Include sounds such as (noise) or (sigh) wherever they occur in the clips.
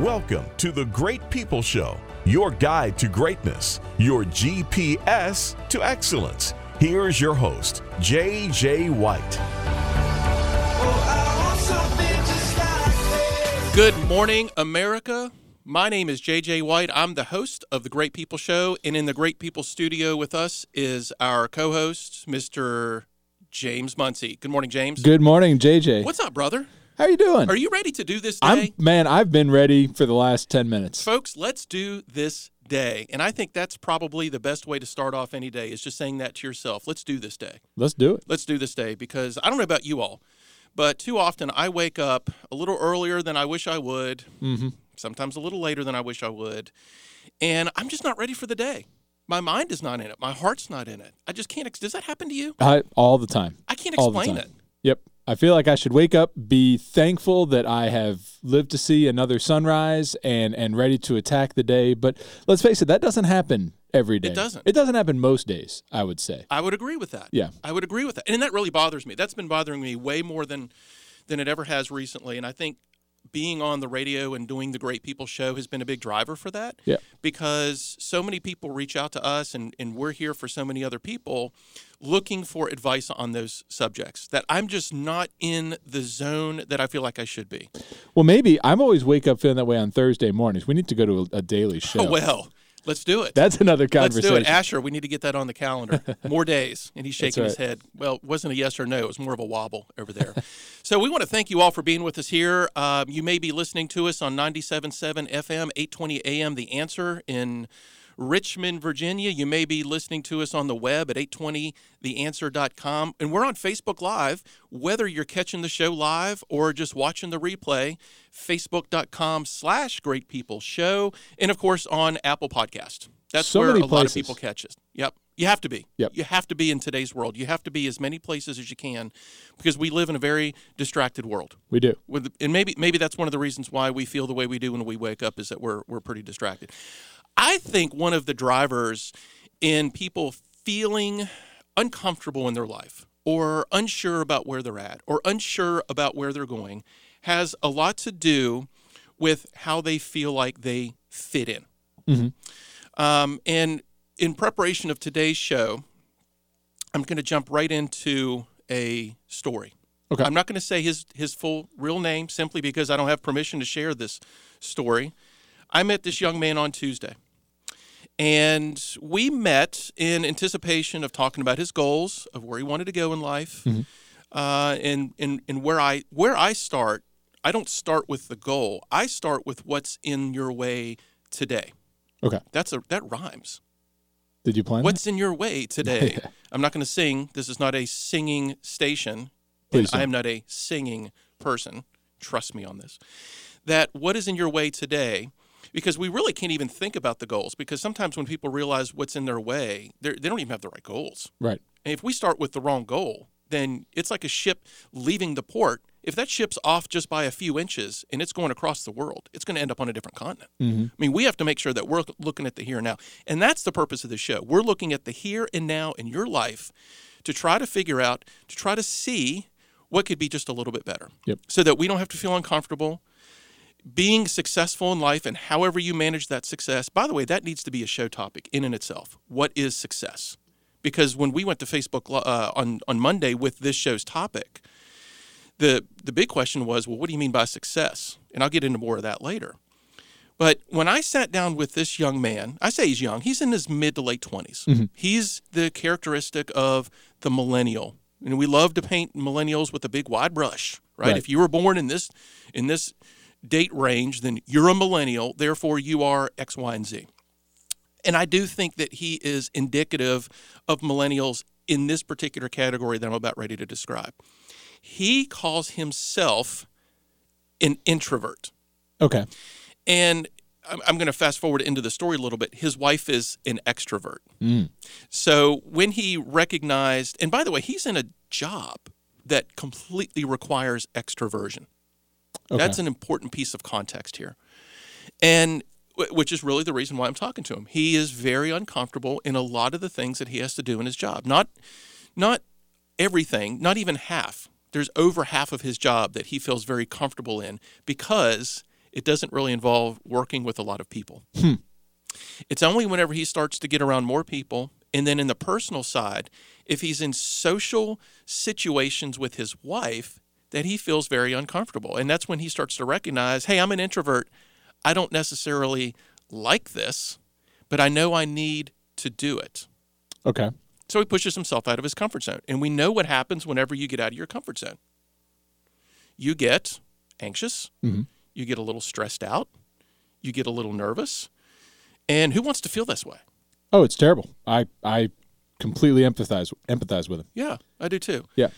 Welcome to the Great People Show, your guide to greatness, your GPS to excellence. Here's your host, J.J. White. Good morning, America. My name is JJ White. I'm the host of the Great People Show, and in the Great People studio with us is our co-host, Mr. James Muncie. Good morning, James. Good morning, JJ. What's up, brother? How you doing? Are you ready to do this day? I'm man, I've been ready for the last 10 minutes. Folks, let's do this day. And I think that's probably the best way to start off any day is just saying that to yourself. Let's do this day. Let's do it. Let's do this day because I don't know about you all, but too often I wake up a little earlier than I wish I would, mm-hmm. sometimes a little later than I wish I would, and I'm just not ready for the day. My mind is not in it. My heart's not in it. I just can't. Does that happen to you? I, all the time. I can't explain it. Yep. I feel like I should wake up, be thankful that I have lived to see another sunrise and and ready to attack the day. But let's face it, that doesn't happen every day. It doesn't. It doesn't happen most days, I would say. I would agree with that. Yeah. I would agree with that. And that really bothers me. That's been bothering me way more than than it ever has recently. And I think being on the radio and doing the Great People show has been a big driver for that. Yeah. Because so many people reach out to us and, and we're here for so many other people looking for advice on those subjects that I'm just not in the zone that I feel like I should be. Well, maybe I'm always wake up feeling that way on Thursday mornings. We need to go to a, a daily (laughs) oh, show. Oh, well, let's do it. That's another conversation. Let's do it. Asher, we need to get that on the calendar. (laughs) More days. And he's shaking his head. Well, it wasn't a yes or no. It was more of a wobble over there. (laughs) so we want to thank you all for being with us here. Um, you may be listening to us on 97.7 FM, 820 AM, The Answer in Richmond, Virginia. You may be listening to us on the web at 820theanswer.com. And we're on Facebook Live, whether you're catching the show live or just watching the replay, facebook.com slash Great People Show. And of course on Apple Podcast. That's So where a lot of people catch us. Yep. You have to be. Yep. You have to be in today's world. You have to be as many places as you can because we live in a very distracted world. we do. With, and maybe maybe that's one of the reasons why we feel the way we do when we wake up is that we're we're pretty distracted. I think one of the drivers in people feeling uncomfortable in their life or unsure about where they're at or unsure about where they're going has a lot to do with how they feel like they fit in. Mhm. Um, and in preparation of today's show, I'm going to jump right into a story. Okay. I'm not going to say his his full real name simply because I don't have permission to share this story. I met this young man on Tuesday. And we met in anticipation of talking about his goals, of where he wanted to go in life, uh, and, and, and where I where I start. I don't start with the goal. I start with what's in your way today. Okay. That's a that rhymes. Did you plan that? What's in your way today? (laughs) I'm not going to sing. This is not a singing station. Please I am not a singing person. Trust me on this. That what is in your way today? Because we really can't even think about the goals. Because sometimes when people realize what's in their way, they're- don't even have the right goals. Right. And if we start with the wrong goal, then it's like a ship leaving the port. If that ship's off just by a few inches and it's going across the world, it's going to end up on a different continent. Mm-hmm. I mean, we have to make sure that we're looking at the here and now. And that's the purpose of the show. We're looking at the here and now in your life to try to figure out, to try to see what could be just a little bit better. Yep. So that we don't have to feel uncomfortable. Being successful in life and however you manage that success, by the way, that needs to be a show topic in and itself. What is success? Because when we went to Facebook uh, on, on Monday with this show's topic, the the big question was, well, what do you mean by success? And I'll get into more of that later. But when I sat down with this young man, I say he's young, he's in his mid to late 20s. He's the characteristic of the millennial. And we love to paint millennials with a big wide brush, right? Right. If you were born in this in this date range, then you're a millennial, therefore you are X, Y, and Z. And I do think that he is indicative of millennials in this particular category that I'm about ready to describe. He calls himself an introvert. Okay. And I'm, I'm going to fast forward into the story a little bit. His wife is an extrovert. Mm. So when he recognized, and by the way, he's in a job that completely requires extroversion. Okay. That's an important piece of context here. And which is really the reason why I'm talking to him. He is very uncomfortable in a lot of the things that he has to do in his job. Not not everything, not even half. There's over half of his job that he feels very comfortable in because it doesn't really involve working with a lot of people. Hmm. It's only whenever he starts to get around more people, and then in the personal side, if he's in social situations with his wife, that he feels very uncomfortable. And that's when he starts to recognize, hey, I'm an introvert. I don't necessarily like this, but I know I need to do it. Okay. So he pushes himself out of his comfort zone. And we know what happens whenever you get out of your comfort zone. You get anxious, you get a little stressed out, you get a little nervous. And who wants to feel this way? Oh, it's terrible. I I completely empathize empathize with him. Yeah, I do too. Yeah.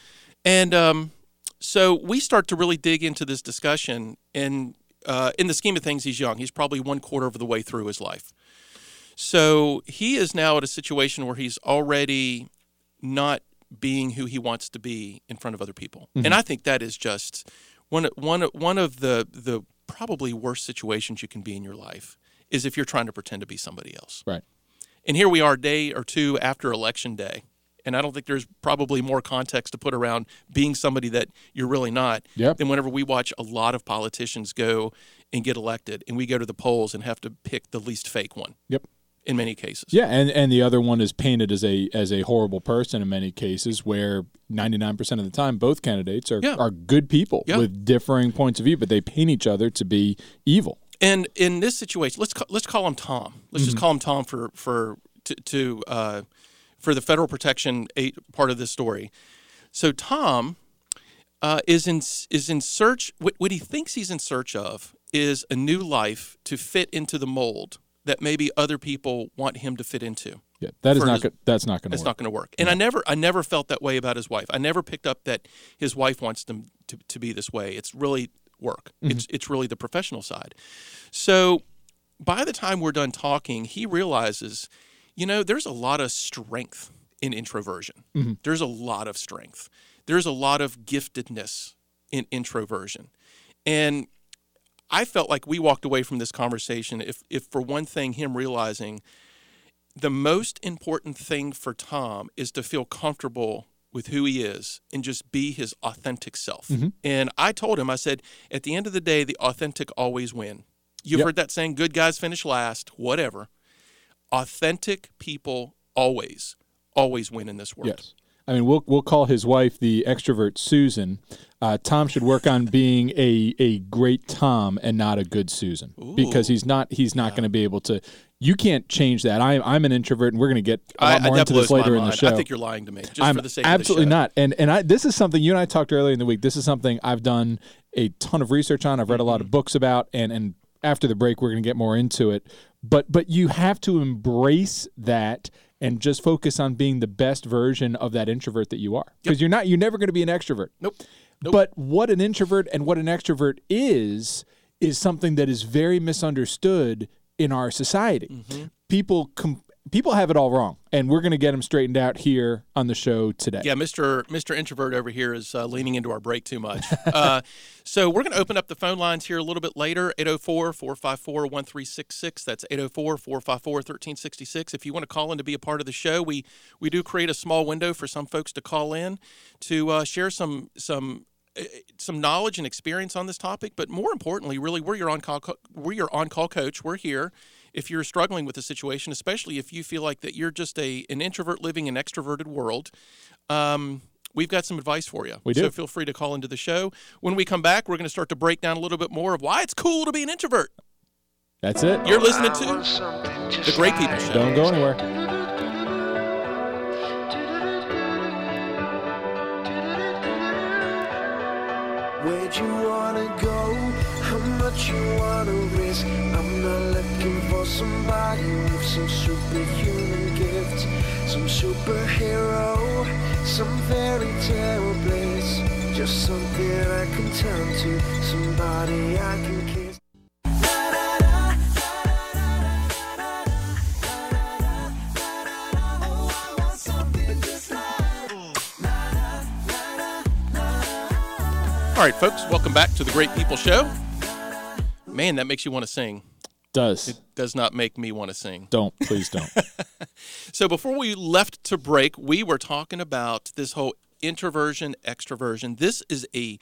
And um, so we start to really dig into this discussion. And uh, in the scheme of things, he's young. He's probably one quarter of the way through his life. So he is now at a situation where he's already not being who he wants to be in front of other people. And I think that is just one one one of the the probably worst situations you can be in your life is if you're trying to pretend to be somebody else. Right. And here we are, day or two after election day. And I don't think there's probably more context to put around being somebody that you're really not Yep. than whenever we watch a lot of politicians go and get elected and we go to the polls and have to pick the least fake one Yep. in many cases. Yeah, and and the other one is painted as a as a horrible person in many cases, where ninety nine percent of the time both candidates are Yeah. are good people Yeah. with differing points of view, but they paint each other to be evil. And in this situation, let's ca- let's call him Tom. Let's just call him Tom for for to, to uh, for the federal protection part of this story. So Tom uh, is in is in search. What, what he thinks he's in search of is a new life to fit into the mold that maybe other people want him to fit into. Yeah, that is not his- go- that's not going to It's work. not going to work. And I never, I never felt that way about his wife. I never picked up that his wife wants them to, to be this way. It's really work. It's it's really the professional side. So by the time we're done talking, he realizes, you know, there's a lot of strength in introversion. Mm-hmm. There's a lot of strength. There's a lot of giftedness in introversion. And I felt like we walked away from this conversation if if for one thing him realizing the most important thing for Tom is to feel comfortable with who he is and just be his authentic self. Mm-hmm. And I told him, I said, at the end of the day, the authentic always win. You've Yep. heard that saying, good guys finish last, whatever. Authentic people always, always win in this world. Yes. I mean, we'll we'll call his wife the extrovert Susan. Uh, Tom should work on (laughs) being a a great Tom and not a good Susan because he's not he's not going to be able to. You can't change that. I'm I'm an introvert, and we're going to get a I, lot more that into this later in the show. I think you're lying to me, just I'm for the sake absolutely of the show. not. And and I this is something you and I talked earlier in the week. This is something I've done a ton of research on. I've read a lot Mm-hmm. of books about, and and after the break, we're going to get more into it. But but you have to embrace that and just focus on being the best version of that introvert that you are, because you're not. You're never going to be an extrovert. Nope. Nope. But what an introvert and what an extrovert is is something that is very misunderstood in our society. Mm-hmm. People com- people have it all wrong, and we're going to get them straightened out here on the show today. Yeah, Mr. Mr. Introvert over here is uh, leaning into our break too much. (laughs) uh, so we're going to open up the phone lines here a little bit later 804 454 1366. That's 804 454 1366. If you want to call in to be a part of the show, we, we do create a small window for some folks to call in to uh, share some some uh, some knowledge and experience on this topic, but more importantly, really, we're your on call co- we're your on call coach. We're here if you're struggling with a situation, especially if you feel like that you're just a an introvert living an extroverted world. Um, we've got some advice for you. We do. So feel free to call into the show. When we come back, we're going to start to break down a little bit more of why it's cool to be an introvert. That's it. You're listening to the Great People Show. Don't go anywhere. Where'd you wanna go? How much you wanna risk? I'm not looking for somebody with some superhuman gifts, some superhero, some fairy tale bliss. Just something I can turn to, somebody I can kiss. All right, folks, welcome back to the Great People Show. Man, that makes you want to sing. Does It Does not make me want to sing. don't please don't. (laughs) So before we left to break, we were talking about this whole introversion, extroversion. This is a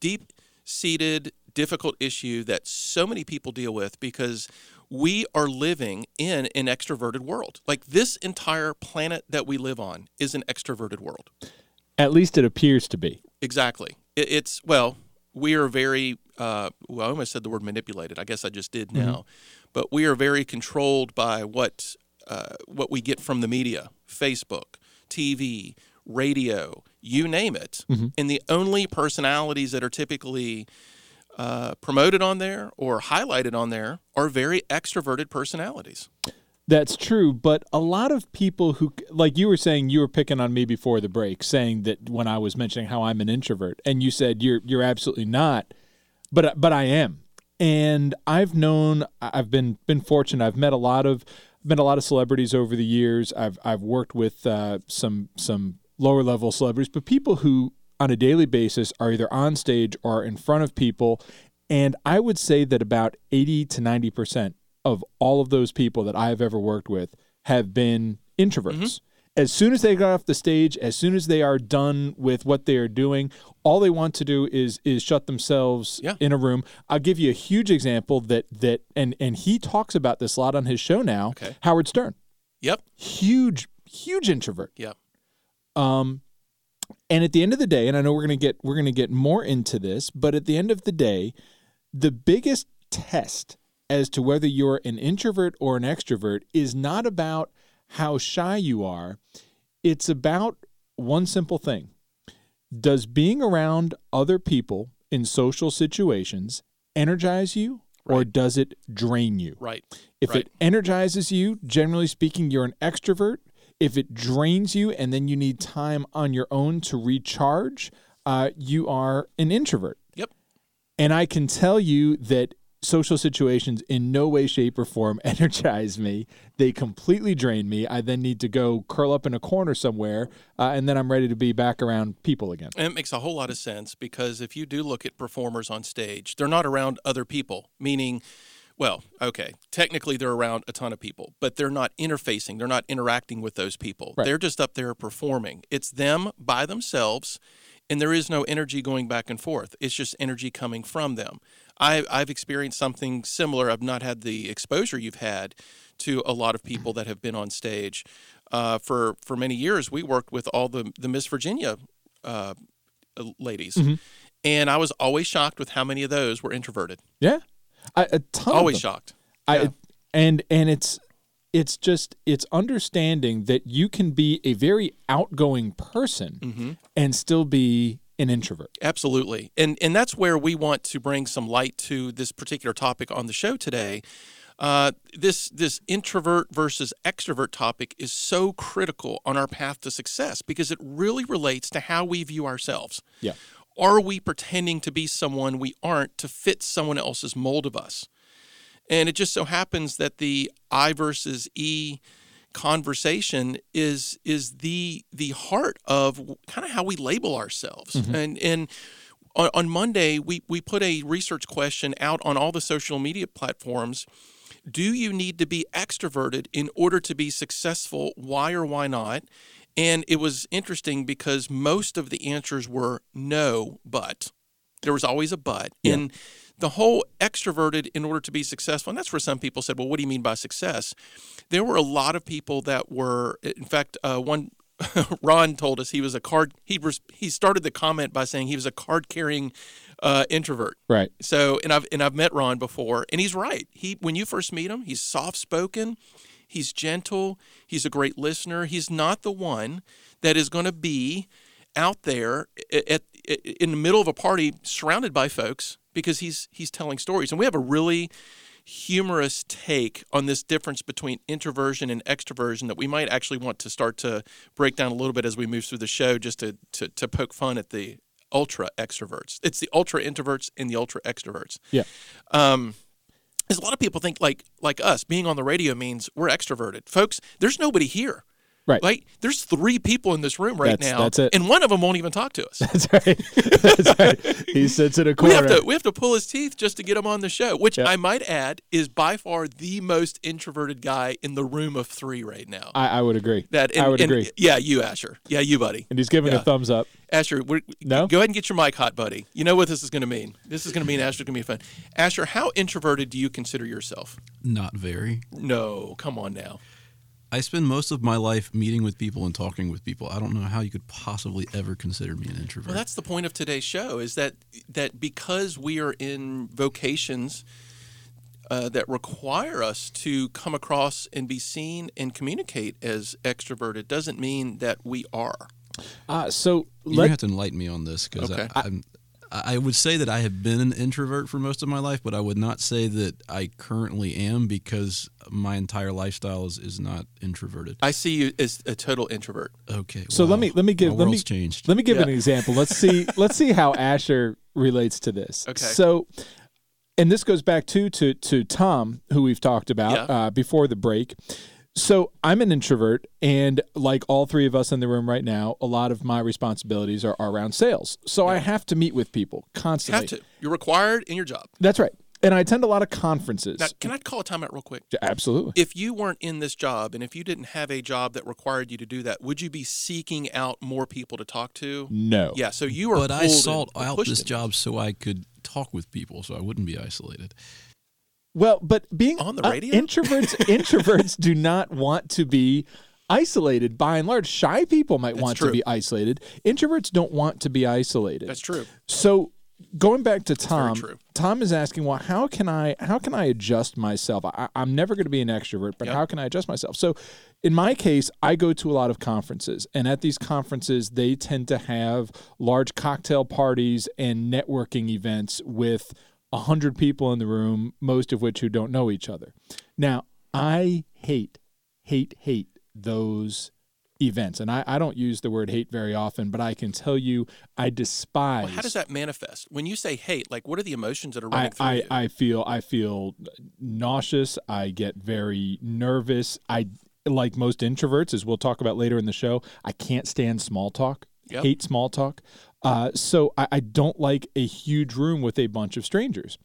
deep seated difficult issue that so many people deal with because we are living in an extroverted world. Like this entire planet that we live on is an extroverted world. At least it appears to be. Exactly. It's well, we are very. Uh, well, I almost said the word manipulated. I guess I just did now, but we are very controlled by what uh, what we get from the media, Facebook, TV, radio, you name it. And the only personalities that are typically uh, promoted on there or highlighted on there are very extroverted personalities. That's true, but a lot of people who, like you were saying, you were picking on me before the break, saying that when I was mentioning how I'm an introvert, and you said you're you're absolutely not, but but I am, and I've known, I've been been fortunate. I've met a lot of met a lot of celebrities over the years. I've I've worked with uh, some some lower level celebrities, but people who on a daily basis are either on stage or in front of people, and I would say that about eighty to ninety percent of all of those people that I have ever worked with have been introverts. Mm-hmm. As soon as they got off the stage, as soon as they are done with what they are doing, all they want to do is is shut themselves Yeah. in a room. I'll give you a huge example that that and and he talks about this a lot on his show now. Okay. Howard Stern, Yep. huge huge introvert. Yep. Um, and at the end of the day, and I know we're gonna get we're gonna get more into this, but at the end of the day, the biggest test as to whether you're an introvert or an extrovert is not about how shy you are. It's about one simple thing. Does being around other people in social situations energize you or does it drain you? Right. If Right. it energizes you, generally speaking, you're an extrovert. If it drains you and then you need time on your own to recharge, uh, you are an introvert. Yep. And I can tell you that social situations in no way, shape, or form (laughs) energize me. They completely drain me. I then need to go curl up in a corner somewhere, uh, and then I'm ready to be back around people again. And it makes a whole lot of sense because if you do look at performers on stage, they're not around other people, meaning, well, okay, technically they're around a ton of people, but they're not interfacing, they're not interacting with those people. Right. They're just up there performing. It's them by themselves, and there is no energy going back and forth. It's just energy coming from them. I, I've experienced something similar. I've not had the exposure you've had to a lot of people that have been on stage. Uh, for for many years, we worked with all the the Miss Virginia uh, ladies, and I was always shocked with how many of those were introverted. Yeah, I, a ton. Always shocked. I Yeah. and and it's it's just it's understanding that you can be a very outgoing person Mm-hmm. and still be an introvert. Absolutely. And and that's where we want to bring some light to this particular topic on the show today. Uh, this this introvert versus extrovert topic is so critical on our path to success because it really relates to how we view ourselves. Yeah. Are we pretending to be someone we aren't to fit someone else's mold of us? And it just so happens that the I versus E conversation is is the the heart of kind of how we label ourselves. Mm-hmm. And and on, on Monday we we put a research question out on all the social media platforms. Do you need to be extroverted in order to be successful? Why or why not? And it was interesting because most of the answers were no, but. There was always a but. And the whole extroverted in order to be successful, and that's where some people said, well, what do you mean by success? There were a lot of people that were, in fact, uh, one. (laughs) Ron told us he was a card. He was, he started the comment by saying he was a card carrying uh, introvert. Right. So, and I've and I've met Ron before, and he's right. He when you first meet him, he's soft spoken, he's gentle, he's a great listener. He's not the one that is going to be out there at, at in the middle of a party surrounded by folks because he's he's telling stories. And we have a really humorous take on this difference between introversion and extroversion that we might actually want to start to break down a little bit as we move through the show just to to, to poke fun at the ultra extroverts. It's the ultra introverts and the ultra extroverts. Yeah. Um, because a lot of people think like like us being on the radio means we're extroverted, folks. There's nobody here. Right. Like there's three people in this room right That's- now, that's it. and one of them won't even talk to us. (laughs) That's right. That's right. He sits in a we corner. have to we have to pull his teeth just to get him on the show. Which Yeah. I might add is by far the most introverted guy in the room of three right now. I, I would agree. that and, I would and- agree. Yeah, you Asher. Yeah, you buddy. And he's giving Yeah. a thumbs up. Asher, we're, No? go ahead and get your mic hot, buddy. You know what this is going to mean. This is going to mean Asher's going to be fun. Asher, how introverted do you consider yourself? Not very. No, come on now. I spend most of my life meeting with people and talking with people. I don't know how you could possibly ever consider me an introvert. Well, that's the point of today's show is that that because we are in vocations uh, that require us to come across and be seen and communicate as extroverted doesn't mean that we are. Uh, so you let, have to enlighten me on this because Okay. I, I'm, I would say that I have been an introvert for most of my life, but I would not say that I currently am because my entire lifestyle is, is not introverted. I see you as a total introvert. Okay. so wow. let me let me give My let me changed. let me give Yeah. an example. Let's see (laughs) let's see how Asher relates to this. Okay. So and this goes back to to to Tom, who we've talked about Yeah. uh, before the break. So I'm an introvert, and like all three of us in the room right now, a lot of my responsibilities are, are around sales. So I have to meet with people You constantly. have to. You're required in your job. That's right. And I attend a lot of conferences. Now, can I call a timeout real quick? Absolutely. If you weren't in this job and if you didn't have a job that required you to do that, would you be seeking out more people to talk to? No. Yeah, so you are but I sought out this in. job so I could talk with people, so I wouldn't be isolated. Well, but being On the uh, radio? introverts (laughs) introverts do not want to be isolated by and large. Shy people might That's want true. to be isolated. Introverts don't want to be isolated. That's true. So going back to Tom. Tom is asking, well, how can I how can I adjust myself? I, I'm never going to be an extrovert, but Yep. how can I adjust myself? So in my case, I go to a lot of conferences, and at these conferences, they tend to have large cocktail parties and networking events with a hundred people in the room, most of which who don't know each other. Now, I hate, hate, hate those events, and I, I don't use the word hate very often, but I can tell you, I despise. Well, how does that manifest? When you say hate, like what are the emotions that are running I, through I, you? I feel I feel nauseous. I get very nervous. I like most introverts, as we'll talk about later in the show. I can't stand small talk. Yep. Hate small talk. Uh, so I, I don't like a huge room with a bunch of strangers.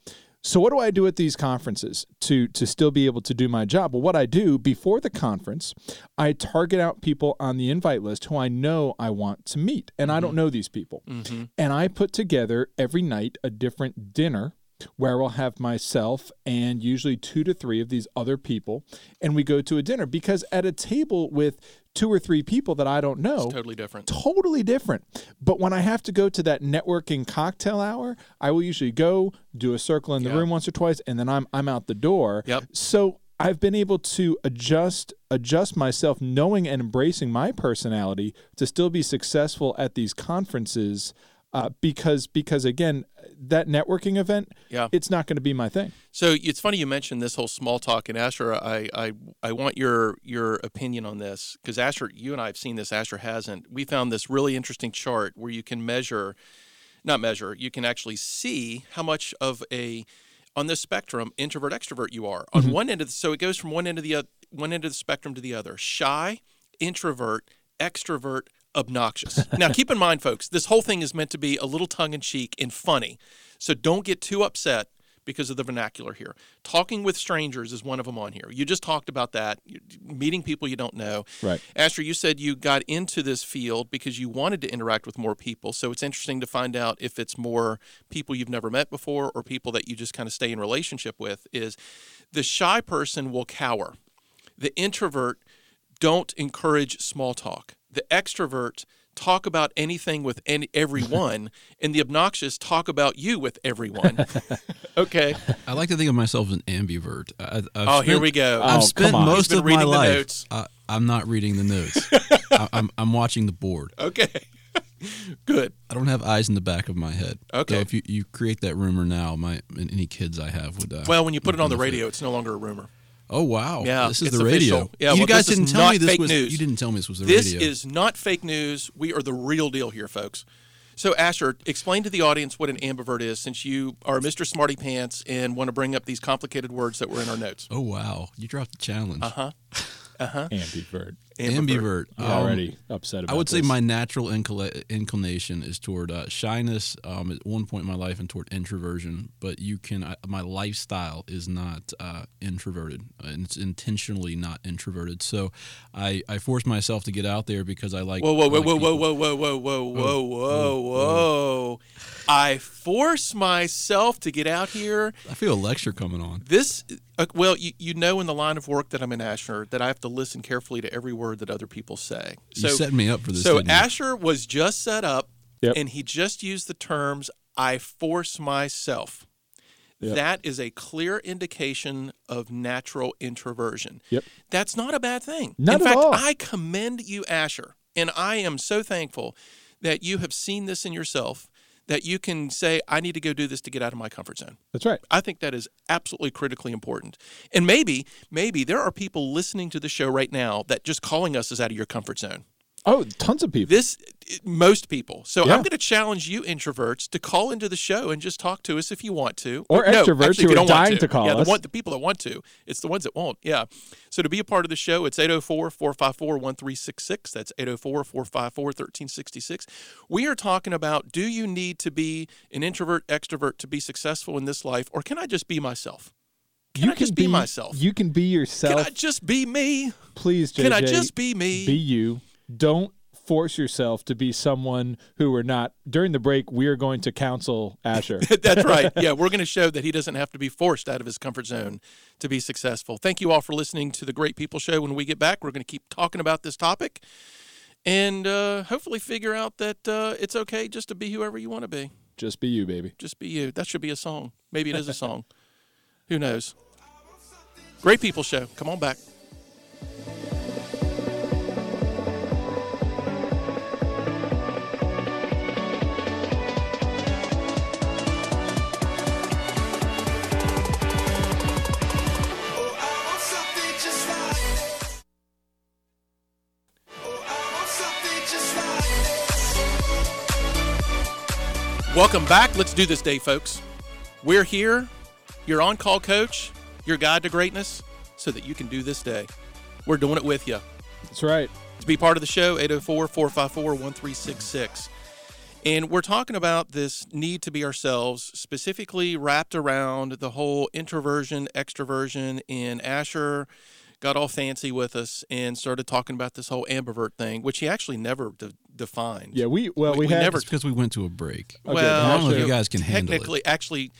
So what do I do at these conferences to to still be able to do my job? Well, what I do before the conference, I target out people on the invite list who I know I want to meet, and I don't know these people Mhm. and I put together every night a different dinner where I'll have myself and usually two to three of these other people, and we go to a dinner because at a table with two or three people that I don't know, It's totally different. totally different. But when I have to go to that networking cocktail hour, I will usually go do a circle in the Yeah. room once or twice, and then I'm I'm out the door. Yep. So I've been able to adjust adjust myself, knowing and embracing my personality to still be successful at these conferences. Uh, because because again, that networking event, Yeah. it's not going to be my thing. So it's funny you mentioned this whole small talk, and Asher, I I, I want your your opinion on this because Asher, you and I have seen this. Asher hasn't. We found this really interesting chart where you can measure, not measure, you can actually see how much of a on this spectrum introvert extrovert you are. On one end of the, so it goes from one end of the one end of the spectrum to the other. Shy, introvert, extrovert, obnoxious. now keep in mind, folks, this whole thing is meant to be a little tongue in cheek and funny. So don't get too upset because of the vernacular here. Talking with strangers is one of them on here. You just talked about that, meeting people you don't know. Right. Asher, you said you got into this field because you wanted to interact with more people. So it's interesting to find out if it's more people you've never met before or people that you just kind of stay in relationship with. Is the shy person will cower. The introvert don't encourage small talk. The extrovert talk about anything with any, everyone, (laughs) and the obnoxious talk about you with everyone. (laughs) okay. I like to think of myself as an ambivert. I, I've Oh, here we go. Oh, I've spent most of my life. notes. I, I'm not reading the notes. (laughs) I, I'm I'm watching the board. Okay. Good. I don't have eyes in the back of my head. Okay. So if you, you create that rumor now, my any kids I have would. Uh, Well, when you put it on the benefit. radio, it's no longer a rumor. Oh wow! Yeah, this is the radio. official. Yeah, you well, guys didn't tell me this fake was. news. You didn't tell me this was the This radio. is not fake news. We are the real deal here, folks. So, Asher, explain to the audience what an ambivert is, since you are Mr. Smarty Pants and want to bring up these complicated words that were in our notes. Oh wow! You dropped the challenge. Uh huh. Uh-huh. Ambivert. Ambivert. Um, Already upset about I would say my natural incl- inclination is toward uh, shyness um, at one point in my life and toward introversion. But you can, I, my lifestyle is not uh, introverted, and it's intentionally not introverted. So I, I force myself to get out there because I like. Whoa, whoa, whoa, like whoa, whoa, people. whoa, whoa, whoa, whoa, whoa, whoa, whoa. I force myself to get out here. I feel a lecture coming on. This, uh, well, you, you know, in the line of work that I'm in Asher, that I have to listen carefully to every word that other people say. you set me up for this. So didn't you? Asher was just set up, Yep. and he just used the terms "I force myself." Yep. That is a clear indication of natural introversion. Yep. That's not a bad thing. Not in at fact, all. I commend you, Asher, and I am so thankful that you have seen this in yourself. That you can say, I need to go do this to get out of my comfort zone. That's right. I think that is absolutely critically important. And maybe, maybe there are people listening to the show right now that just calling us is out of your comfort zone. Oh, tons of people. This most people. So Yeah. I'm going to challenge you introverts to call into the show and just talk to us if you want to. Or no, extroverts actually, who are don't dying to call yeah, us. the one the people that want to. It's the ones that won't. Yeah. So to be a part of the show, it's 804-454-1366. That's 804-454-1366. We are talking about do you need to be an introvert extrovert to be successful in this life or can I just be myself? Can you I just be, myself? You can be yourself. can I just be me? Please, JJ. Can I just be me? Be you. Don't force yourself to be someone who we're not. During the break, we are going to counsel Asher. (laughs) That's right. (laughs) Yeah, we're going to show that he doesn't have to be forced out of his comfort zone to be successful. Thank you all for listening to the Great People Show. When we get back, we're going to keep talking about this topic and uh, hopefully figure out that uh, it's okay just to be whoever you want to be. just be you, baby. Just be you. That should be a song. Maybe it is a (laughs) song. Who knows? Great People Show. Come on back. Welcome back. Let's do this day, folks. We're here, your on call coach, your guide to greatness, so that you can do this day. We're doing it with you. That's right. To be part of the show, 804 454 1366. And we're talking about this need to be ourselves, specifically wrapped around the whole introversion, extroversion. in Asher got all fancy with us and started talking about this whole ambivert thing, which he actually never de- defined. Yeah, we well We- we, we had never- because we went to a break. Okay, well, I don't know if you guys can handle it. technically, actually,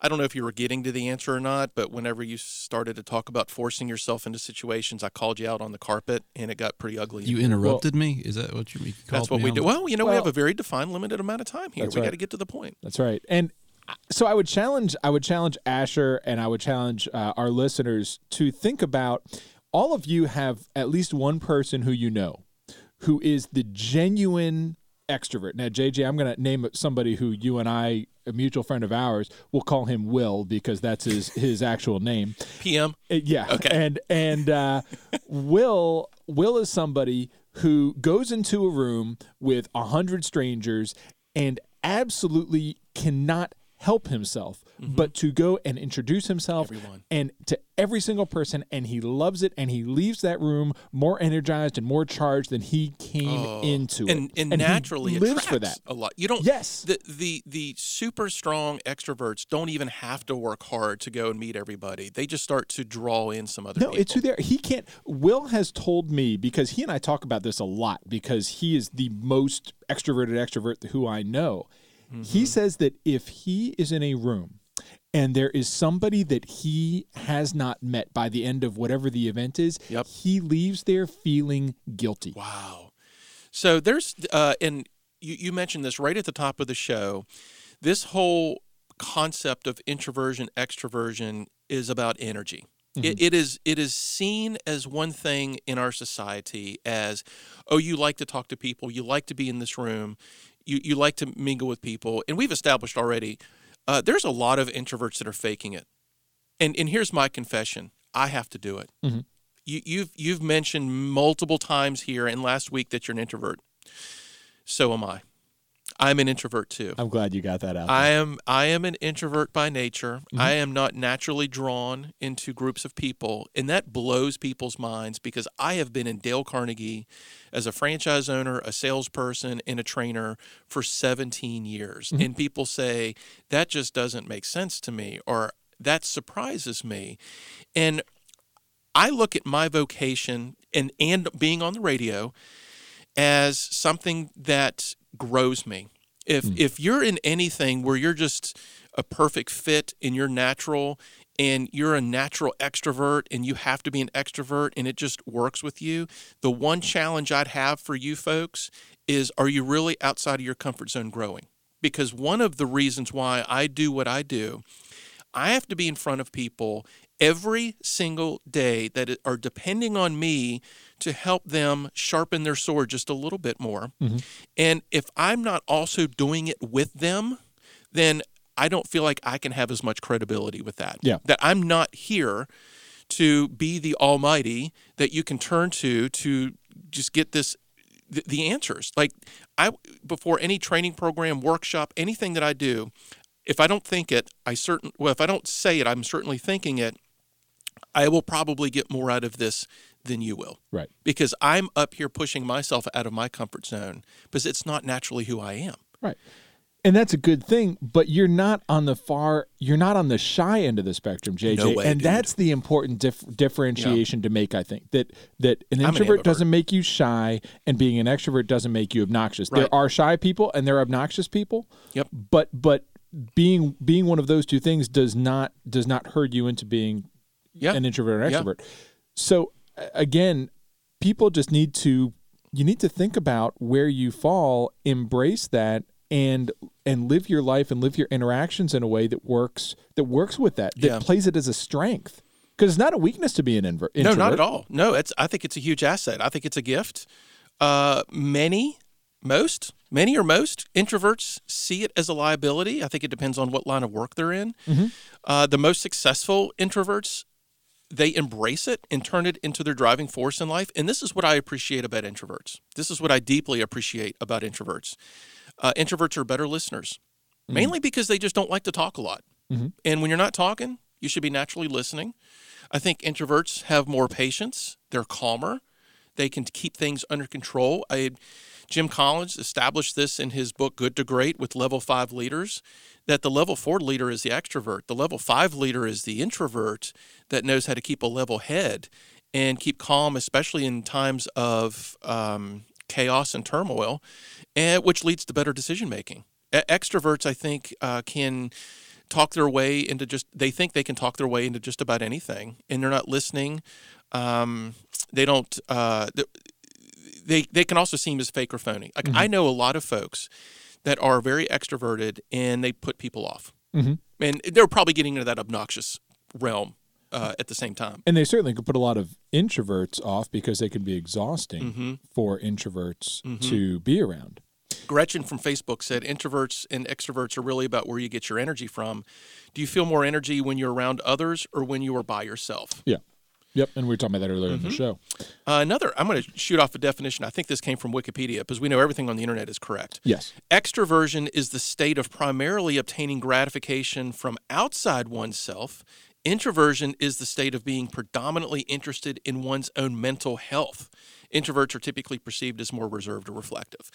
I don't know if you were getting to the answer or not, but whenever you started to talk about forcing yourself into situations, I called you out on the carpet, and it got pretty ugly. You interrupted me. Is that what you mean? That's what we do. Well, you know, we have a very defined, limited amount of time here. That's We got to get to the point. That's right. And so I would challenge I would challenge Asher and I would challenge uh, our listeners to think about all of you have at least one person who you know who is the genuine extrovert. Now JJ, I'm going to name somebody who you and I a mutual friend of ours, we'll call him Will because that's his his actual name. PM. Uh, yeah. Okay. And and uh, Will Will is somebody who goes into a room with a hundred strangers and absolutely cannot help himself but to go and introduce himself Mm-hmm. Everyone. and to every single person and he loves it and he leaves that room more energized and more charged than he came into Oh. and, it and he naturally lives for that a lot. You don't. Yes. The the the super strong extroverts don't even have to work hard to go and meet everybody. They just start to draw in some other No, people. it's who they're. He can't. Will has told me because he and I talk about this a lot because he is the most extroverted extrovert who I know. Mm-hmm. He says that if he is in a room and there is somebody that he has not met by the end of whatever the event is, Yep. he leaves there feeling guilty. Wow. So there's, uh, and you, you mentioned this right at the top of the show. This whole concept of introversion, extroversion is about energy. It, it is it is seen as one thing in our society as, oh, you like to talk to people, you like to be in this room, you you like to mingle with people, and we've established already. Uh, there's a lot of introverts that are faking it, and and here's my confession: I have to do it you, you've you've mentioned multiple times here and last week that you're an introvert. So am I. I'm an introvert too. I'm glad you got that out. I am I am an introvert by nature. Mm-hmm. I am not naturally drawn into groups of people, and that blows people's minds because I have been in Dale Carnegie as a franchise owner, a salesperson, and a trainer for 17 years. Mm-hmm. And people say that just doesn't make sense to me or that surprises me. And I look at my vocation and and being on the radio as something that grows me. If hmm. if you're in anything where you're just a perfect fit and you're natural and you're a natural extrovert and you have to be an extrovert and it just works with you, the one challenge I'd have for you folks is are you really outside of your comfort zone growing? Because one of the reasons why I do what I do I have to be in front of people every single day that are depending on me to help them sharpen their sword just a little bit more. Mm-hmm. And if I'm not also doing it with them, then I don't feel like I can have as much credibility with that. Yeah. That I'm not here to be the almighty that you can turn to to just get this the, the answers. Like I before any training program, workshop, anything that I do, if I don't think it, I certain well, if I don't say it, I'm certainly thinking it. I will probably get more out of this than you will. right. Because I'm up here pushing myself out of my comfort zone because it's not naturally who I am. Right. And that's a good thing, but you're not on the far, you're not on the shy end of the spectrum, JJ. No way, and dude. that's the important dif- differentiation to make. I think that that an I'm an introvert doesn't make you shy, and being an extrovert doesn't make you obnoxious. Right. There are shy people and there are obnoxious people. Yep. But but being being one of those two things does not does not herd you into being Yeah. an introvert or an Yeah. extrovert. So again, people just need to you need to think about where you fall, embrace that and and live your life and live your interactions in a way that works that works with that that Yeah. plays it as a strength because it's not a weakness to be an inver- No, not at all. No, it's. I think it's a huge asset. I think it's a gift. Uh, many, most, many or most introverts see it as a liability. I think it depends on what line of work they're in. Uh, the most successful introverts, they embrace it and turn it into their driving force in life. And this is what I appreciate about introverts. This is what I deeply appreciate about introverts. Uh, introverts are better listeners, mainly because they just don't like to talk a lot. And when you're not talking, you should be naturally listening. I think introverts have more patience. They're calmer. They can keep things under control. I, Jim Collins established this in his book Good to Great with level five leaders that the level four leader is the extrovert. The level five leader is the introvert that knows how to keep a level head and keep calm, especially in times of um, chaos and turmoil, and, which leads to better decision making. Extroverts, I think, uh, can talk their way into just they think they can talk their way into just about anything and they're not listening um, they don't. Uh, they they can also seem as fake or phony like i know a lot of folks that are very extroverted and they put people off Mhm. and they're probably getting into that obnoxious realm uh, at the same time And they certainly could put a lot of introverts off because they can be exhausting Mm-hmm. for introverts to be around. Gretchen from Facebook said introverts and extroverts are really about where you get your energy from. Do you feel more energy when you're around others or when you are by yourself? Yeah. Yep. And we were talking about that earlier Mm-hmm. in the show. Uh, another, I'm going to shoot off a definition. I think this came from Wikipedia because we know everything on the internet is correct. Yes. Extroversion is the state of primarily obtaining gratification from outside oneself. Introversion is the state of being predominantly interested in one's own mental health. Introverts are typically perceived as more reserved or reflective.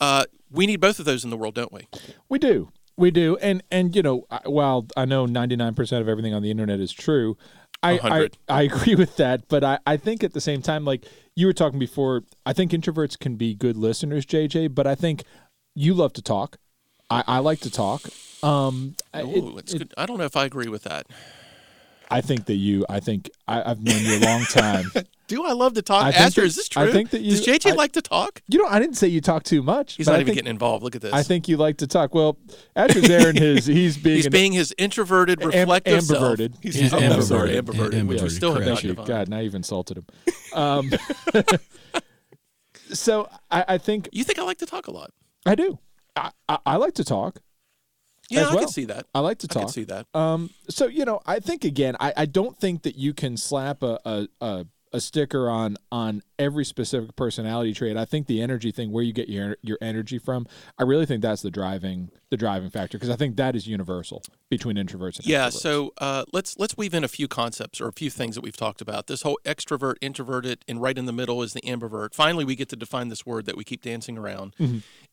Uh, we need both of those in the world, don't we? We do. We do. And and you know, while I know 99% of everything on the internet is true, I I, I agree with that, but I, I think at the same time like you were talking before, I think introverts can be good listeners, JJ, but I think you love to talk. I, I like to talk. Um I- it- Ooh, it's good. I don't know if I agree with that. I think that you I think I, I've known you a long time. (laughs) Do I love to talk? I think Ask her, that- is this true? I think that you- Does JJ I- like to talk? you know, I didn't say you talk too much. He's not I even think, getting involved. Look at this. I think you like to talk. Well, Asher's there in his he's being he's an being his introverted, Am- reflective self. ambiverted. He's, He's oh, I'm sorry, ambiverted. ambiverted, which we still have not defined. God, now you've insulted him. Um, (laughs) so I, I think You think I like to talk a lot? I do. I, I, I like to talk. Yeah, I can see that. I like to I talk. can see that. Um, so you know, I think again, I, I don't think that you can slap a a, a, a sticker on on every specific personality trait. I think the energy thing, where you get your your energy from, I really think that's the driving the driving factor because I think that is universal between introverts and Yeah, extroverts. so uh, let's let's weave in a few concepts or a few things that we've talked about. This whole extrovert, introverted, and right in the middle is the ambivert. Finally, we get to define this word that we keep dancing around.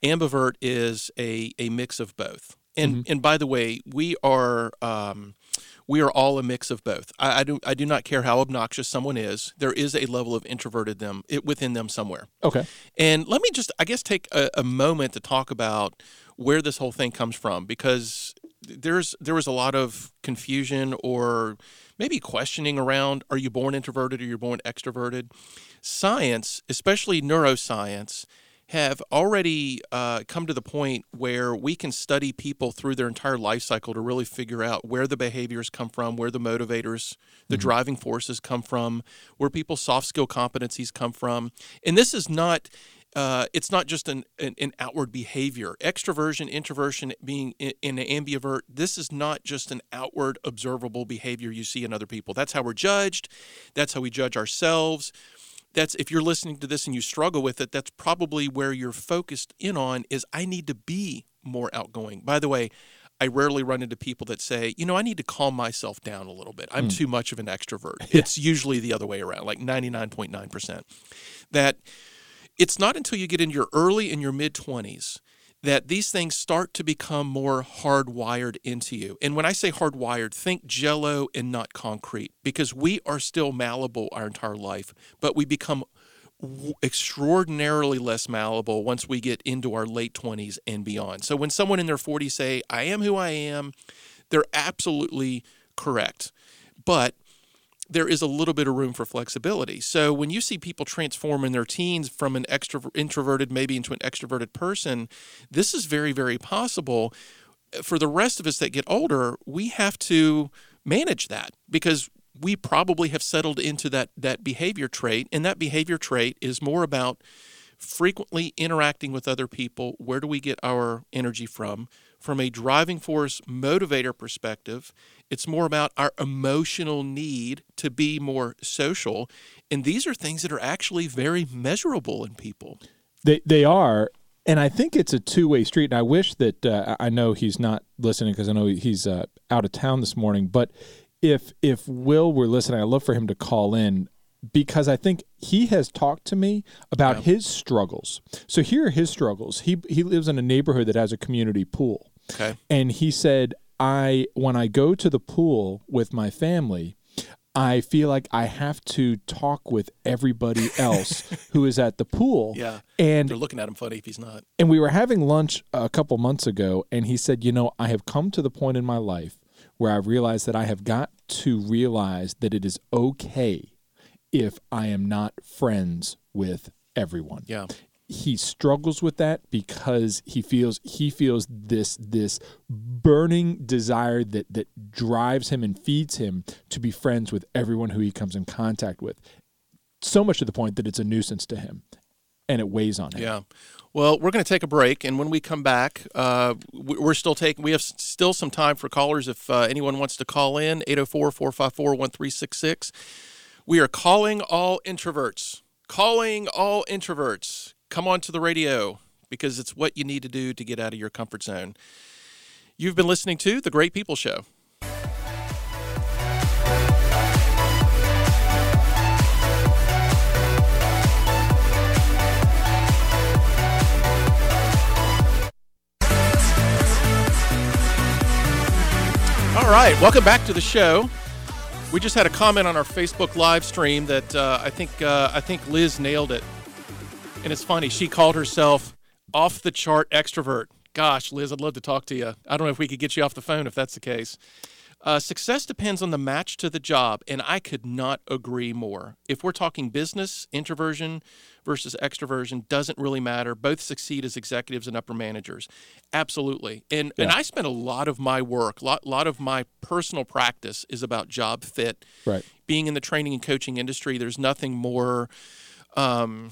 Ambivert is a a mix of both. And and by the way, we are um, we are all a mix of both. I, I do I do not care how obnoxious someone is. There is a level of introverted them it, within them somewhere. okay, And let me just, I guess, take a, a moment to talk about where this whole thing comes from because there's there was a lot of confusion or maybe questioning around: Are you born introverted or you're born extroverted? Science, especially neuroscience, have already uh, come to the point where we can study people through their entire life cycle to really figure out where the behaviors come from, where the motivators, the driving forces come from, where people's soft skill competencies come from. And this is not. Uh, it's not just an, an, an outward behavior. Extroversion, introversion, being in, in an ambivert, this is not just an outward observable behavior you see in other people. That's how we're judged. That's how we judge ourselves that's if you're listening to this and you struggle with it that's probably where you're focused in on is i need to be more outgoing. By the way i rarely run into people that say you know i need to calm myself down a little bit. I'm hmm. too much of an extrovert. It's usually the other way around like 99.9% that it's not until you get into your early and your mid 20s that these things start to become more hardwired into you. And when I say hardwired, think jello and not concrete because we are still malleable our entire life, but we become extraordinarily less malleable once we get into our late 20s and beyond. So when someone in their 40s say, "I am who I am," they're absolutely correct. But there is a little bit of room for flexibility. So when you see people transform in their teens from an extrovert, introverted maybe into an extroverted person, this is very, very possible. For the rest of us that get older, we have to manage that because we probably have settled into that that behavior trait, and that behavior trait is more about frequently interacting with other people. Where do we get our energy from? From a driving force motivator perspective, it's more about our emotional need to be more social. And these are things that are actually very measurable in people. They they are, and I think it's a two way street. And I wish that uh, I know he's not listening because I know he's uh, out of town this morning. But if if Will were listening, I'd love for him to call in because I think he has talked to me about his struggles. So here are his struggles. He he lives in a neighborhood that has a community pool. Okay. And he said, I when I go to the pool with my family, I feel like I have to talk with everybody (laughs) else who is at the pool. Yeah. And They're looking at him funny if he's not. and we were having lunch a couple months ago, and he said, You know, I have come to the point in my life where I realized that I have got to realize that it is okay if I am not friends with everyone. Yeah. He struggles with that because he feels he feels this this burning desire that that drives him and feeds him to be friends with everyone who he comes in contact with. So much to the point that it's a nuisance to him and it weighs on him. Yeah. Well, we're going to take a break, and when we come back, uh, we- we're still taking. We have still some time for callers. If uh, anyone wants to call in, 804-454-1366. We are calling all introverts. Calling all introverts. Come on to the radio because it's what you need to do to get out of your comfort zone. You've been listening to the Great People Show. All right, welcome back to the show. We just had a comment on our Facebook live stream that uh, I think uh, I think Liz nailed it, and it's funny. She called herself off the chart extrovert. Gosh, Liz, I'd love to talk to you. I don't know if we could get you off the phone if that's the case. Uh, success depends on the match to the job, and I could not agree more. If we're talking business, introversion versus extroversion doesn't really matter. Both succeed as executives and upper managers. Absolutely. And and I spent a lot of my work, a lot, lot of my personal practice is about job fit. Right. Being in the training and coaching industry, there's nothing more um,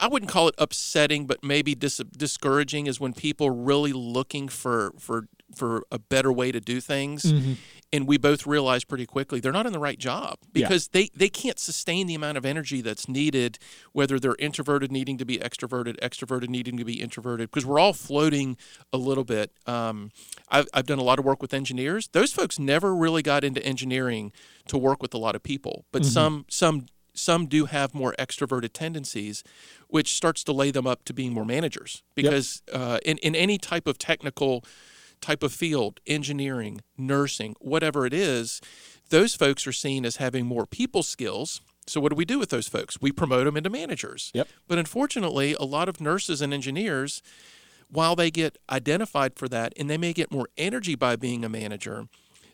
I wouldn't call it upsetting, but maybe dis- discouraging is when people are really looking for for for a better way to do things. Mm-hmm. And we both realize pretty quickly they're not in the right job because they, they can't sustain the amount of energy that's needed, whether they're introverted needing to be extroverted, extroverted needing to be introverted, because we're all floating a little bit. Um, I've, I've done a lot of work with engineers. Those folks never really got into engineering to work with a lot of people, but some some some do have more extroverted tendencies, which starts to lay them up to being more managers. Because uh, in in any type of technical type of field, engineering, nursing, whatever it is, those folks are seen as having more people skills. So what do we do with those folks? We promote them into managers. Yep. But unfortunately, a lot of nurses and engineers, while they get identified for that and they may get more energy by being a manager,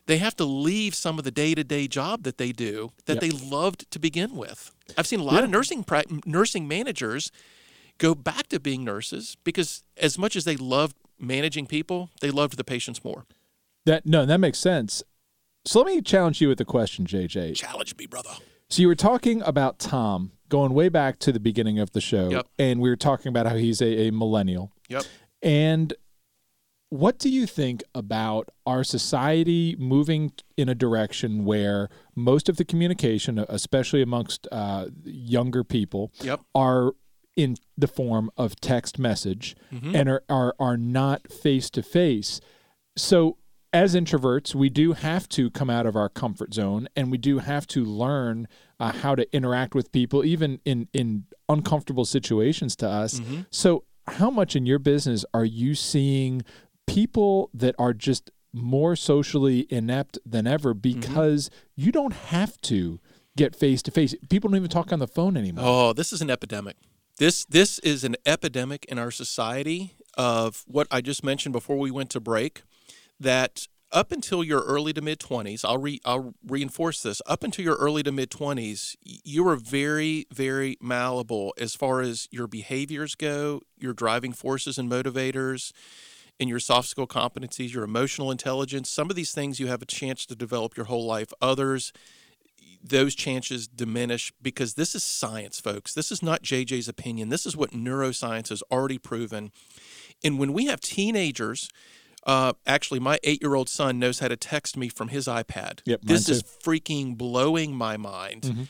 they have to leave some of the day-to-day job that they do that Yep. they loved to begin with. I've seen a lot of nursing prac- nursing managers go back to being nurses because as much as they loved managing people, they loved the patients more. That no, that makes sense. So let me challenge you with a question, JJ. Challenge me, brother. So you were talking about Tom going way back to the beginning of the show, Yep. and we were talking about how he's a, a millennial. Yep. And what do you think about our society moving in a direction where most of the communication, especially amongst uh, younger people, Yep. are in the form of text message and are, are are not face to face? So as introverts, we do have to come out of our comfort zone and we do have to learn uh, how to interact with people, even in, in uncomfortable situations to us. So, how much in your business are you seeing people that are just more socially inept than ever mm-hmm. because you don't have to get face to face? People don't even talk on the phone anymore. Oh, this is an epidemic. This this is an epidemic in our society of what I just mentioned before we went to break. That up until your early to mid twenties, I'll re, I'll reinforce this. Up until your early to mid twenties, you are very very malleable as far as your behaviors go, your driving forces and motivators, and your soft skill competencies, your emotional intelligence. Some of these things you have a chance to develop your whole life. Others those chances diminish because this is science, folks. This is not JJ's opinion. This is what neuroscience has already proven. And when we have teenagers, uh, actually, my eight year old son knows how to text me from his iPad. Yep, this is freaking blowing my mind.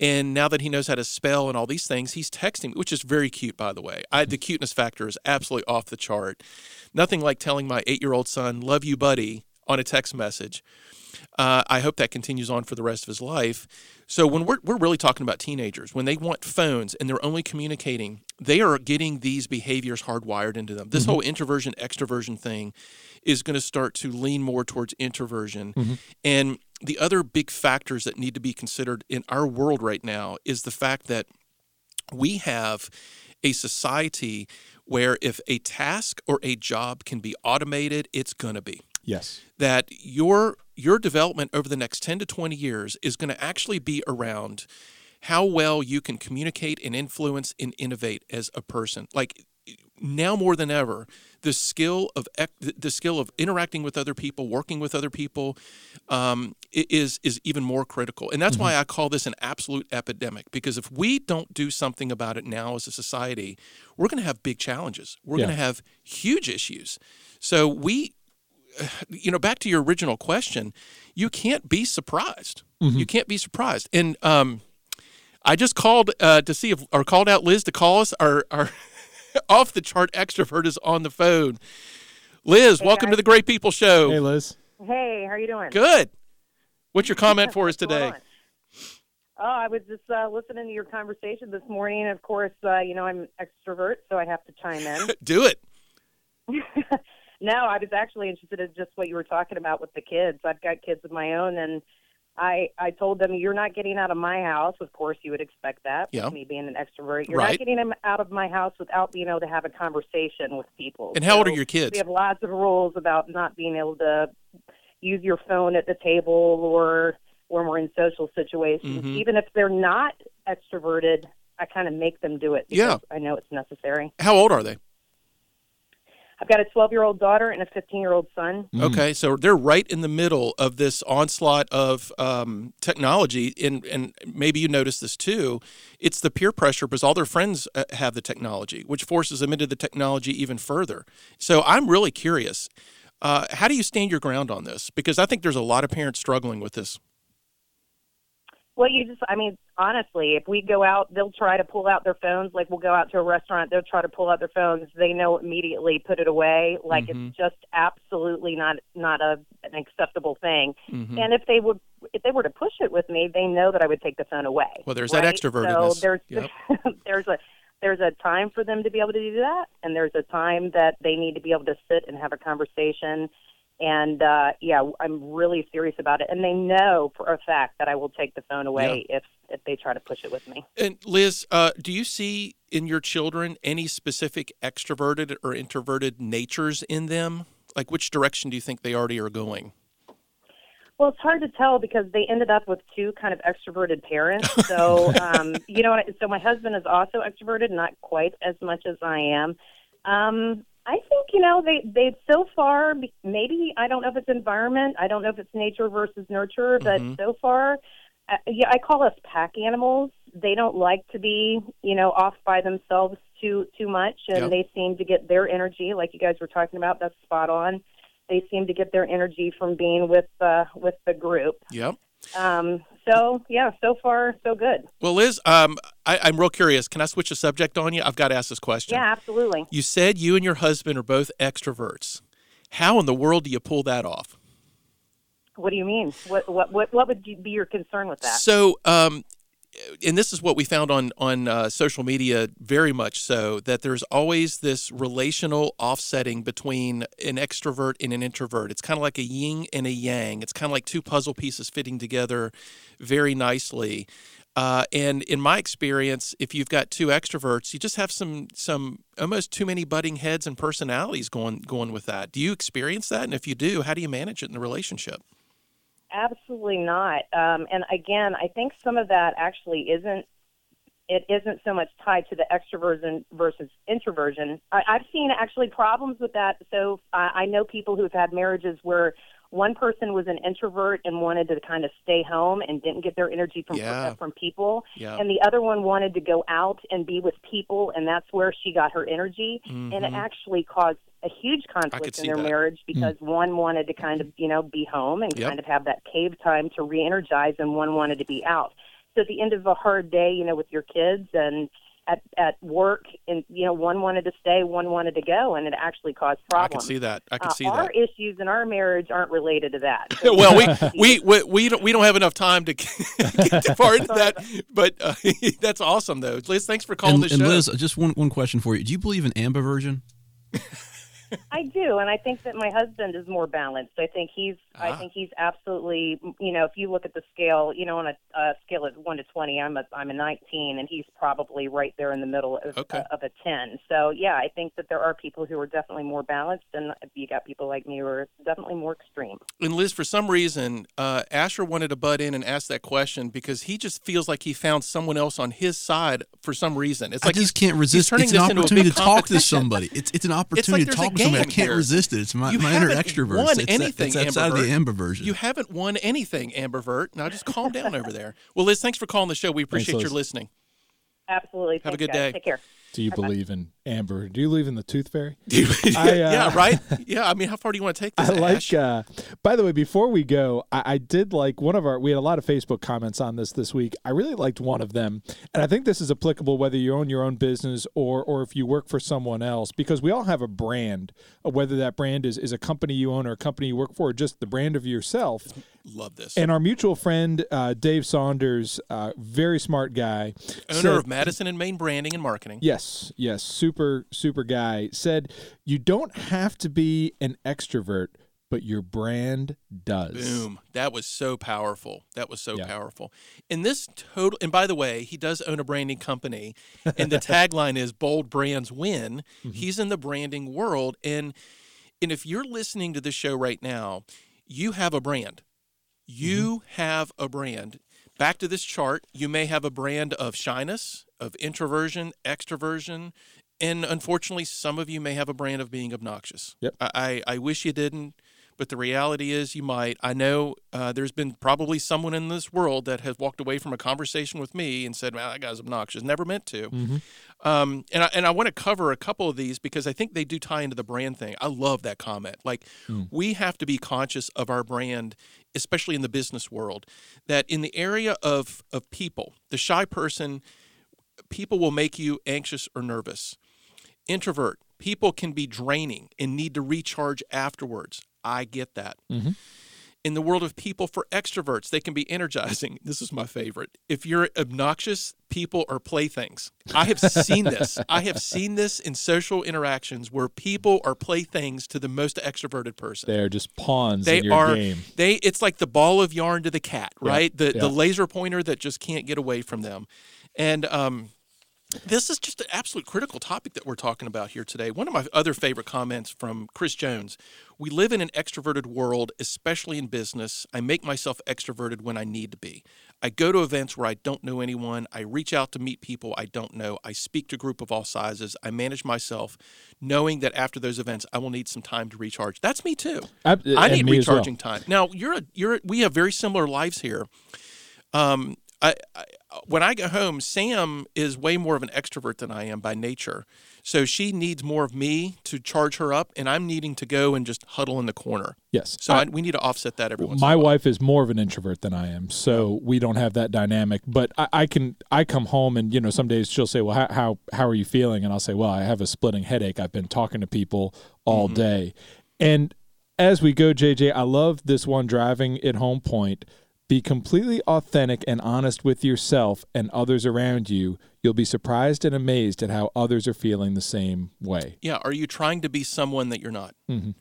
And now that he knows how to spell and all these things, he's texting me, which is very cute, by the way. I, the cuteness factor is absolutely off the chart. Nothing like telling my eight year old son, Love you, buddy, on a text message. Uh, I hope that continues on for the rest of his life. So when we're, we're really talking about teenagers, when they want phones and they're only communicating, they are getting these behaviors hardwired into them. This mm-hmm. whole introversion extroversion thing is going to start to lean more towards introversion. Mm-hmm. And the other big factors that need to be considered in our world right now is the fact that we have a society where if a task or a job can be automated, it's going to be Yes. that your your development over the next 10 to 20 years is going to actually be around how well you can communicate and influence and innovate as a person like now more than ever the skill of the skill of interacting with other people working with other people um, is is even more critical and that's why i call this an absolute epidemic because if we don't do something about it now as a society we're going to have big challenges we're Yeah. going to have huge issues so we (sighs) you know, back to your original question, you can't be surprised. You can't be surprised. And um, I just called uh, to see if, or called out Liz to call us. Our, our (laughs) off the chart extrovert is on the phone. Liz, welcome to the Great People Show. Hey, Liz. Hey, how are you doing? Good. What's your (laughs) comment for us today? Oh, I was just uh, listening to your conversation this morning. Of course, uh, you know I'm an extrovert, so I have to chime in. (laughs) Do it. no, I was actually interested in just what you were talking about with the kids. I've got kids of my own, and I I told them you're not getting out of my house. Of course, you would expect that. Yeah. Me being an extrovert, you're Right. not getting them out of my house without being able to have a conversation with people. And how old are your kids? We have lots of rules about not being able to use your phone at the table or when we're in social situations. Mhm. Even if they're not extroverted, I kind of make them do it because Yeah. I know it's necessary. How old are they? I've got a 12 year old daughter and a 15 year old son. Okay, so they're right in the middle of this onslaught of um, technology, and and maybe you notice this too. It's the peer pressure because all their friends uh, have the technology, which forces them into the technology even further. So I'm really curious. Uh, how do you stand your ground on this? Because I think there's a lot of parents struggling with this. Well, you just, I mean, honestly, if we go out, they'll try to pull out their phones. Like we'll go out to a restaurant, they'll try to pull out their phones. They know immediately, put it away. Like Mhm. it's just absolutely not not a an acceptable thing. Mhm. And if they would, if they were to push it with me, they know that I would take the phone away. Well, there's that right? extrovertedness. So there's Yep. (laughs) there's a there's a time for them to be able to do that, and there's a time that they need to be able to sit and have a conversation. And uh, yeah, I'm really serious about it, and they know for a fact that I will take the phone away if if they try to push it with me. And Liz, uh, do you see in your children any specific extroverted or introverted natures in them? Like, which direction do you think they already are going? Well, it's hard to tell because they ended up with two kind of extroverted parents. (laughs) So, um, you know, what? so my husband is also extroverted, not quite as much as I am. Um, I think you know they they so far maybe I don't know if it's environment, I don't know if it's nature versus nurture, but Mhm. so far, uh, yeah, I call us pack animals. They don't like to be you know off by themselves too too much, and Yep. they seem to get their energy, like you guys were talking about. That's spot on. They seem to get their energy from being with uh, with the group. Yep. Um, so yeah, so far so good. Well, Liz, um, I, I'm real curious. Can I switch the subject on you? I've got to ask this question. Yeah, absolutely. You said you and your husband are both extroverts. How in the world do you pull that off? What do you mean? What what what what would be your concern with that? So, um, and this is what we found on on uh, social media very much so that there's always this relational offsetting between an extrovert and an introvert. It's kind of like a yin and a yang. It's kind of like two puzzle pieces fitting together very nicely. Uh, and in my experience, if you've got two extroverts, you just have some some almost too many butting heads and personalities going going with that. Do you experience that? And if you do, how do you manage it in the relationship? Absolutely not. Um, and again, I think some of that actually isn't. It isn't so much tied to the extroversion versus introversion. I, I've seen actually problems with that. So uh, I know people who've had marriages where one person was an introvert and wanted to kind of stay home and didn't get their energy from Yeah. from people, Yeah. and the other one wanted to go out and be with people, and that's where she got her energy. And it actually caused a huge conflict in their that. marriage because one wanted to kind of you know be home and Yep. kind of have that cave time to re-energize, and one wanted to be out. So at the end of a hard day, you know, with your kids and at at work, and you know, one wanted to stay, one wanted to go, and it actually caused problems I can see that. I can Uh, see our that. Our issues in our marriage aren't related to that. (laughs) well, we, (laughs) we we we don't we don't have enough time to (laughs) get too far into that, but uh, that's awesome though. Liz, thanks for calling And, the and. Liz, just one one question for you. Do you believe in ambiversion? I do, and I think that my husband is more balanced. I think he's, Ah. I think he's absolutely, you know, if you look at the scale, you know, on a, a scale of one to twenty, I'm a, I'm a 19, and he's probably right there in the middle of, Okay. of a 10. So yeah, I think that there are people who are definitely more balanced, and you got people like me who are definitely more extreme. and Liz, for some reason, uh, Asher wanted to butt in and ask that question because he just feels like he found someone else on his side for some reason. It's I like he's- just can't he's resist. turning It's an this into a opportunity to talk to somebody. It's it's an opportunity like to talk a to somebody. I can't here. resist it. It's my, You my inner extrovert. won it's, anything, it's outside of the ambiversion. You haven't won anything, Ambervert. Now just calm down over there. Well, Liz, thanks for calling the show. We appreciate Liz. your listening. Absolutely. Have a good guys. day. Take care. Do you believe in Amber? Do you believe in the tooth fairy? yeah, I, uh, right. (laughs) Yeah, I mean, how far do you want to take this? I like. Uh, by the way, before we go, I, I did like one of our. We had a lot of Facebook comments on this this week. I really liked one of them, and I think this is applicable whether you own your own business or or if you work for someone else, because we all have a brand. uh, Whether that brand is is a company you own or a company you work for, or just the brand of yourself. Love this. And our mutual friend uh, Dave Saunders, uh, very smart guy, Owner said- of Madison and Main Branding and Marketing. Yes, yes, super, super guy said you don't have to be an extrovert, but your brand does. Boom. That was so powerful. That was so Yeah. powerful. And this total, and by the way, he does own a branding company, and the (laughs) tagline is "Bold Brands Win." Mm-hmm. He's in the branding world, and and if you're listening to this show right now, you have a brand. You Mm-hmm. have a brand. Back to this chart, you may have a brand of shyness, of introversion, extroversion, and unfortunately, some of you may have a brand of being obnoxious. Yep. I, I, wish you didn't, but the reality is you might. I know uh, there's been probably someone in this world that has walked away from a conversation with me and said, "Man, that guy's obnoxious." Never meant to. Um, and I, and I want to cover a couple of these because I think they do tie into the brand thing. I love that comment. Like, we have to be conscious of our brand, especially in the business world, that in the area of, of people, the shy person, people will make you anxious or nervous. Introvert, people can be draining and need to recharge afterwards. I get that. Mm-hmm. In the world of people for extroverts, they can be energizing. This is my favorite. If you're obnoxious, people are playthings. I have seen this. I have seen this in social interactions where people are playthings to the most extroverted person They're just pawns they in your are game. they it's like the ball of yarn to the cat right the yeah. the laser pointer that just can't get away from them and um this is just an absolute critical topic that we're talking about here today. One of my other favorite comments from Chris Jones We live in an extroverted world, especially in business. I make myself extroverted when I need to be. I go to events where I don't know anyone. I reach out to meet people I don't know. I speak to a group of all sizes. I manage myself, knowing that after those events, I will need some time to recharge. That's me too. Ab- I need me as well. recharging time. Now you're a, you're we have very similar lives here. Um, I, I when I go home, Sam is way more of an extrovert than I am by nature. So she needs more of me to charge her up, and I'm needing to go and just huddle in the corner. Yes. So I- I, we need to offset that every once. my in a while. wife is more of an introvert than I am, so we don't have that dynamic. But I, I can I come home and you know some days she'll say, "Well, how, how how are you feeling?" And I'll say, "Well, I have a splitting headache. I've been talking to people all Mm-hmm. day." And as we go, JJ, I love this one driving at home point. Be completely authentic and honest with yourself and others around you. You'll be surprised and amazed at how others are feeling the same way. Yeah. Are you trying to be someone that you're not? Mm-hmm.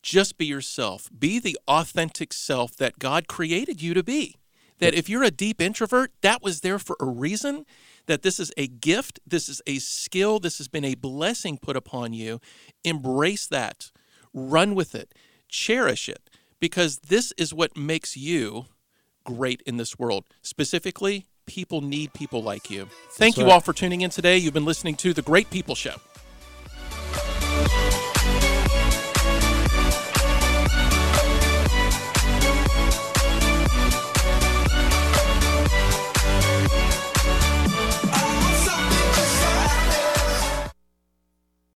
Just be yourself. Be the authentic self that God created you to be. That if you're a deep introvert, that was there for a reason. That this is a gift, this is a skill, this has been a blessing put upon you. Embrace that, run with it, cherish it, because this is what makes you great in this world. Specifically, people need people like you. Thank you right. all for tuning in today. You've been listening to The Great People Show.